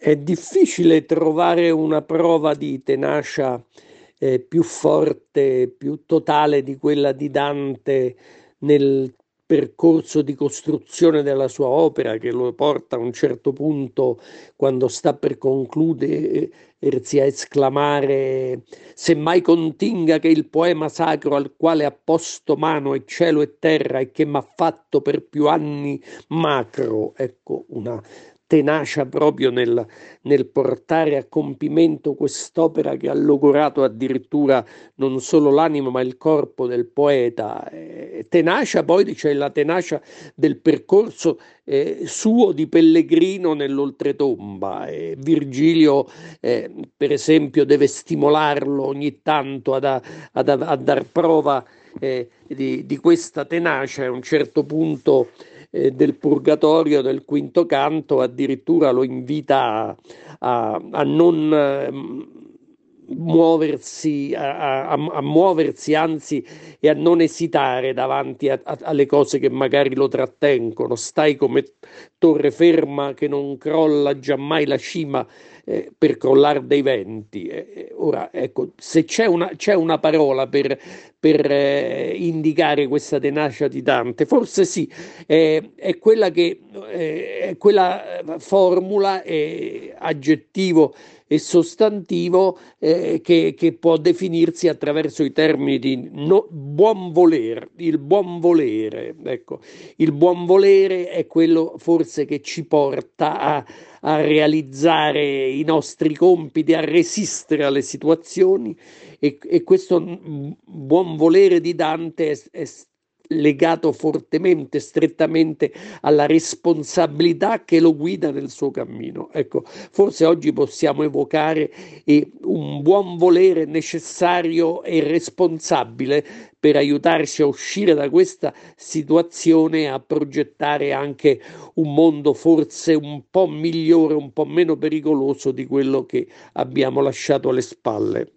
È difficile trovare una prova di tenacia eh, più forte, più totale di quella di Dante nel percorso di costruzione della sua opera che lo porta a un certo punto, quando sta per concludere, a esclamare se mai continga che il poema sacro al quale ha posto mano è cielo e terra e che m'ha fatto per più anni macro, ecco una tenacia proprio nel, nel, portare a compimento quest'opera che ha logorato addirittura non solo l'anima ma il corpo del poeta. Eh, tenacia poi c'è la tenacia del percorso eh, suo di pellegrino nell'oltretomba. Eh, Virgilio, eh, per esempio, deve stimolarlo ogni tanto ad, ad, a dar prova eh, di, di, questa tenacia. A un certo punto eh, del Purgatorio del quinto canto addirittura lo invita a, a, a non eh, muoversi, a, a, muoversi, anzi, e a non esitare davanti alle cose che magari lo trattengono. Stai come torre ferma che non crolla giammai la cima eh, per crollare dei venti. Eh, ora, ecco, se c'è una, c'è una parola per, per eh, indicare questa tenacia di Dante, forse sì, è quella che eh, è quella formula, aggettivo e sostantivo eh, che, che, può definirsi attraverso i termini di no, buon volere, il buon volere. Ecco, il buon volere è quello forse che ci porta a, a realizzare i nostri compiti, a resistere alle situazioni e, e questo buon volere di Dante è, è legato fortemente, strettamente alla responsabilità che lo guida nel suo cammino. Ecco, forse oggi possiamo evocare eh, un buon volere necessario e responsabile per aiutarci a uscire da questa situazione e a progettare anche un mondo forse un po' migliore, un po' meno pericoloso di quello che abbiamo lasciato alle spalle.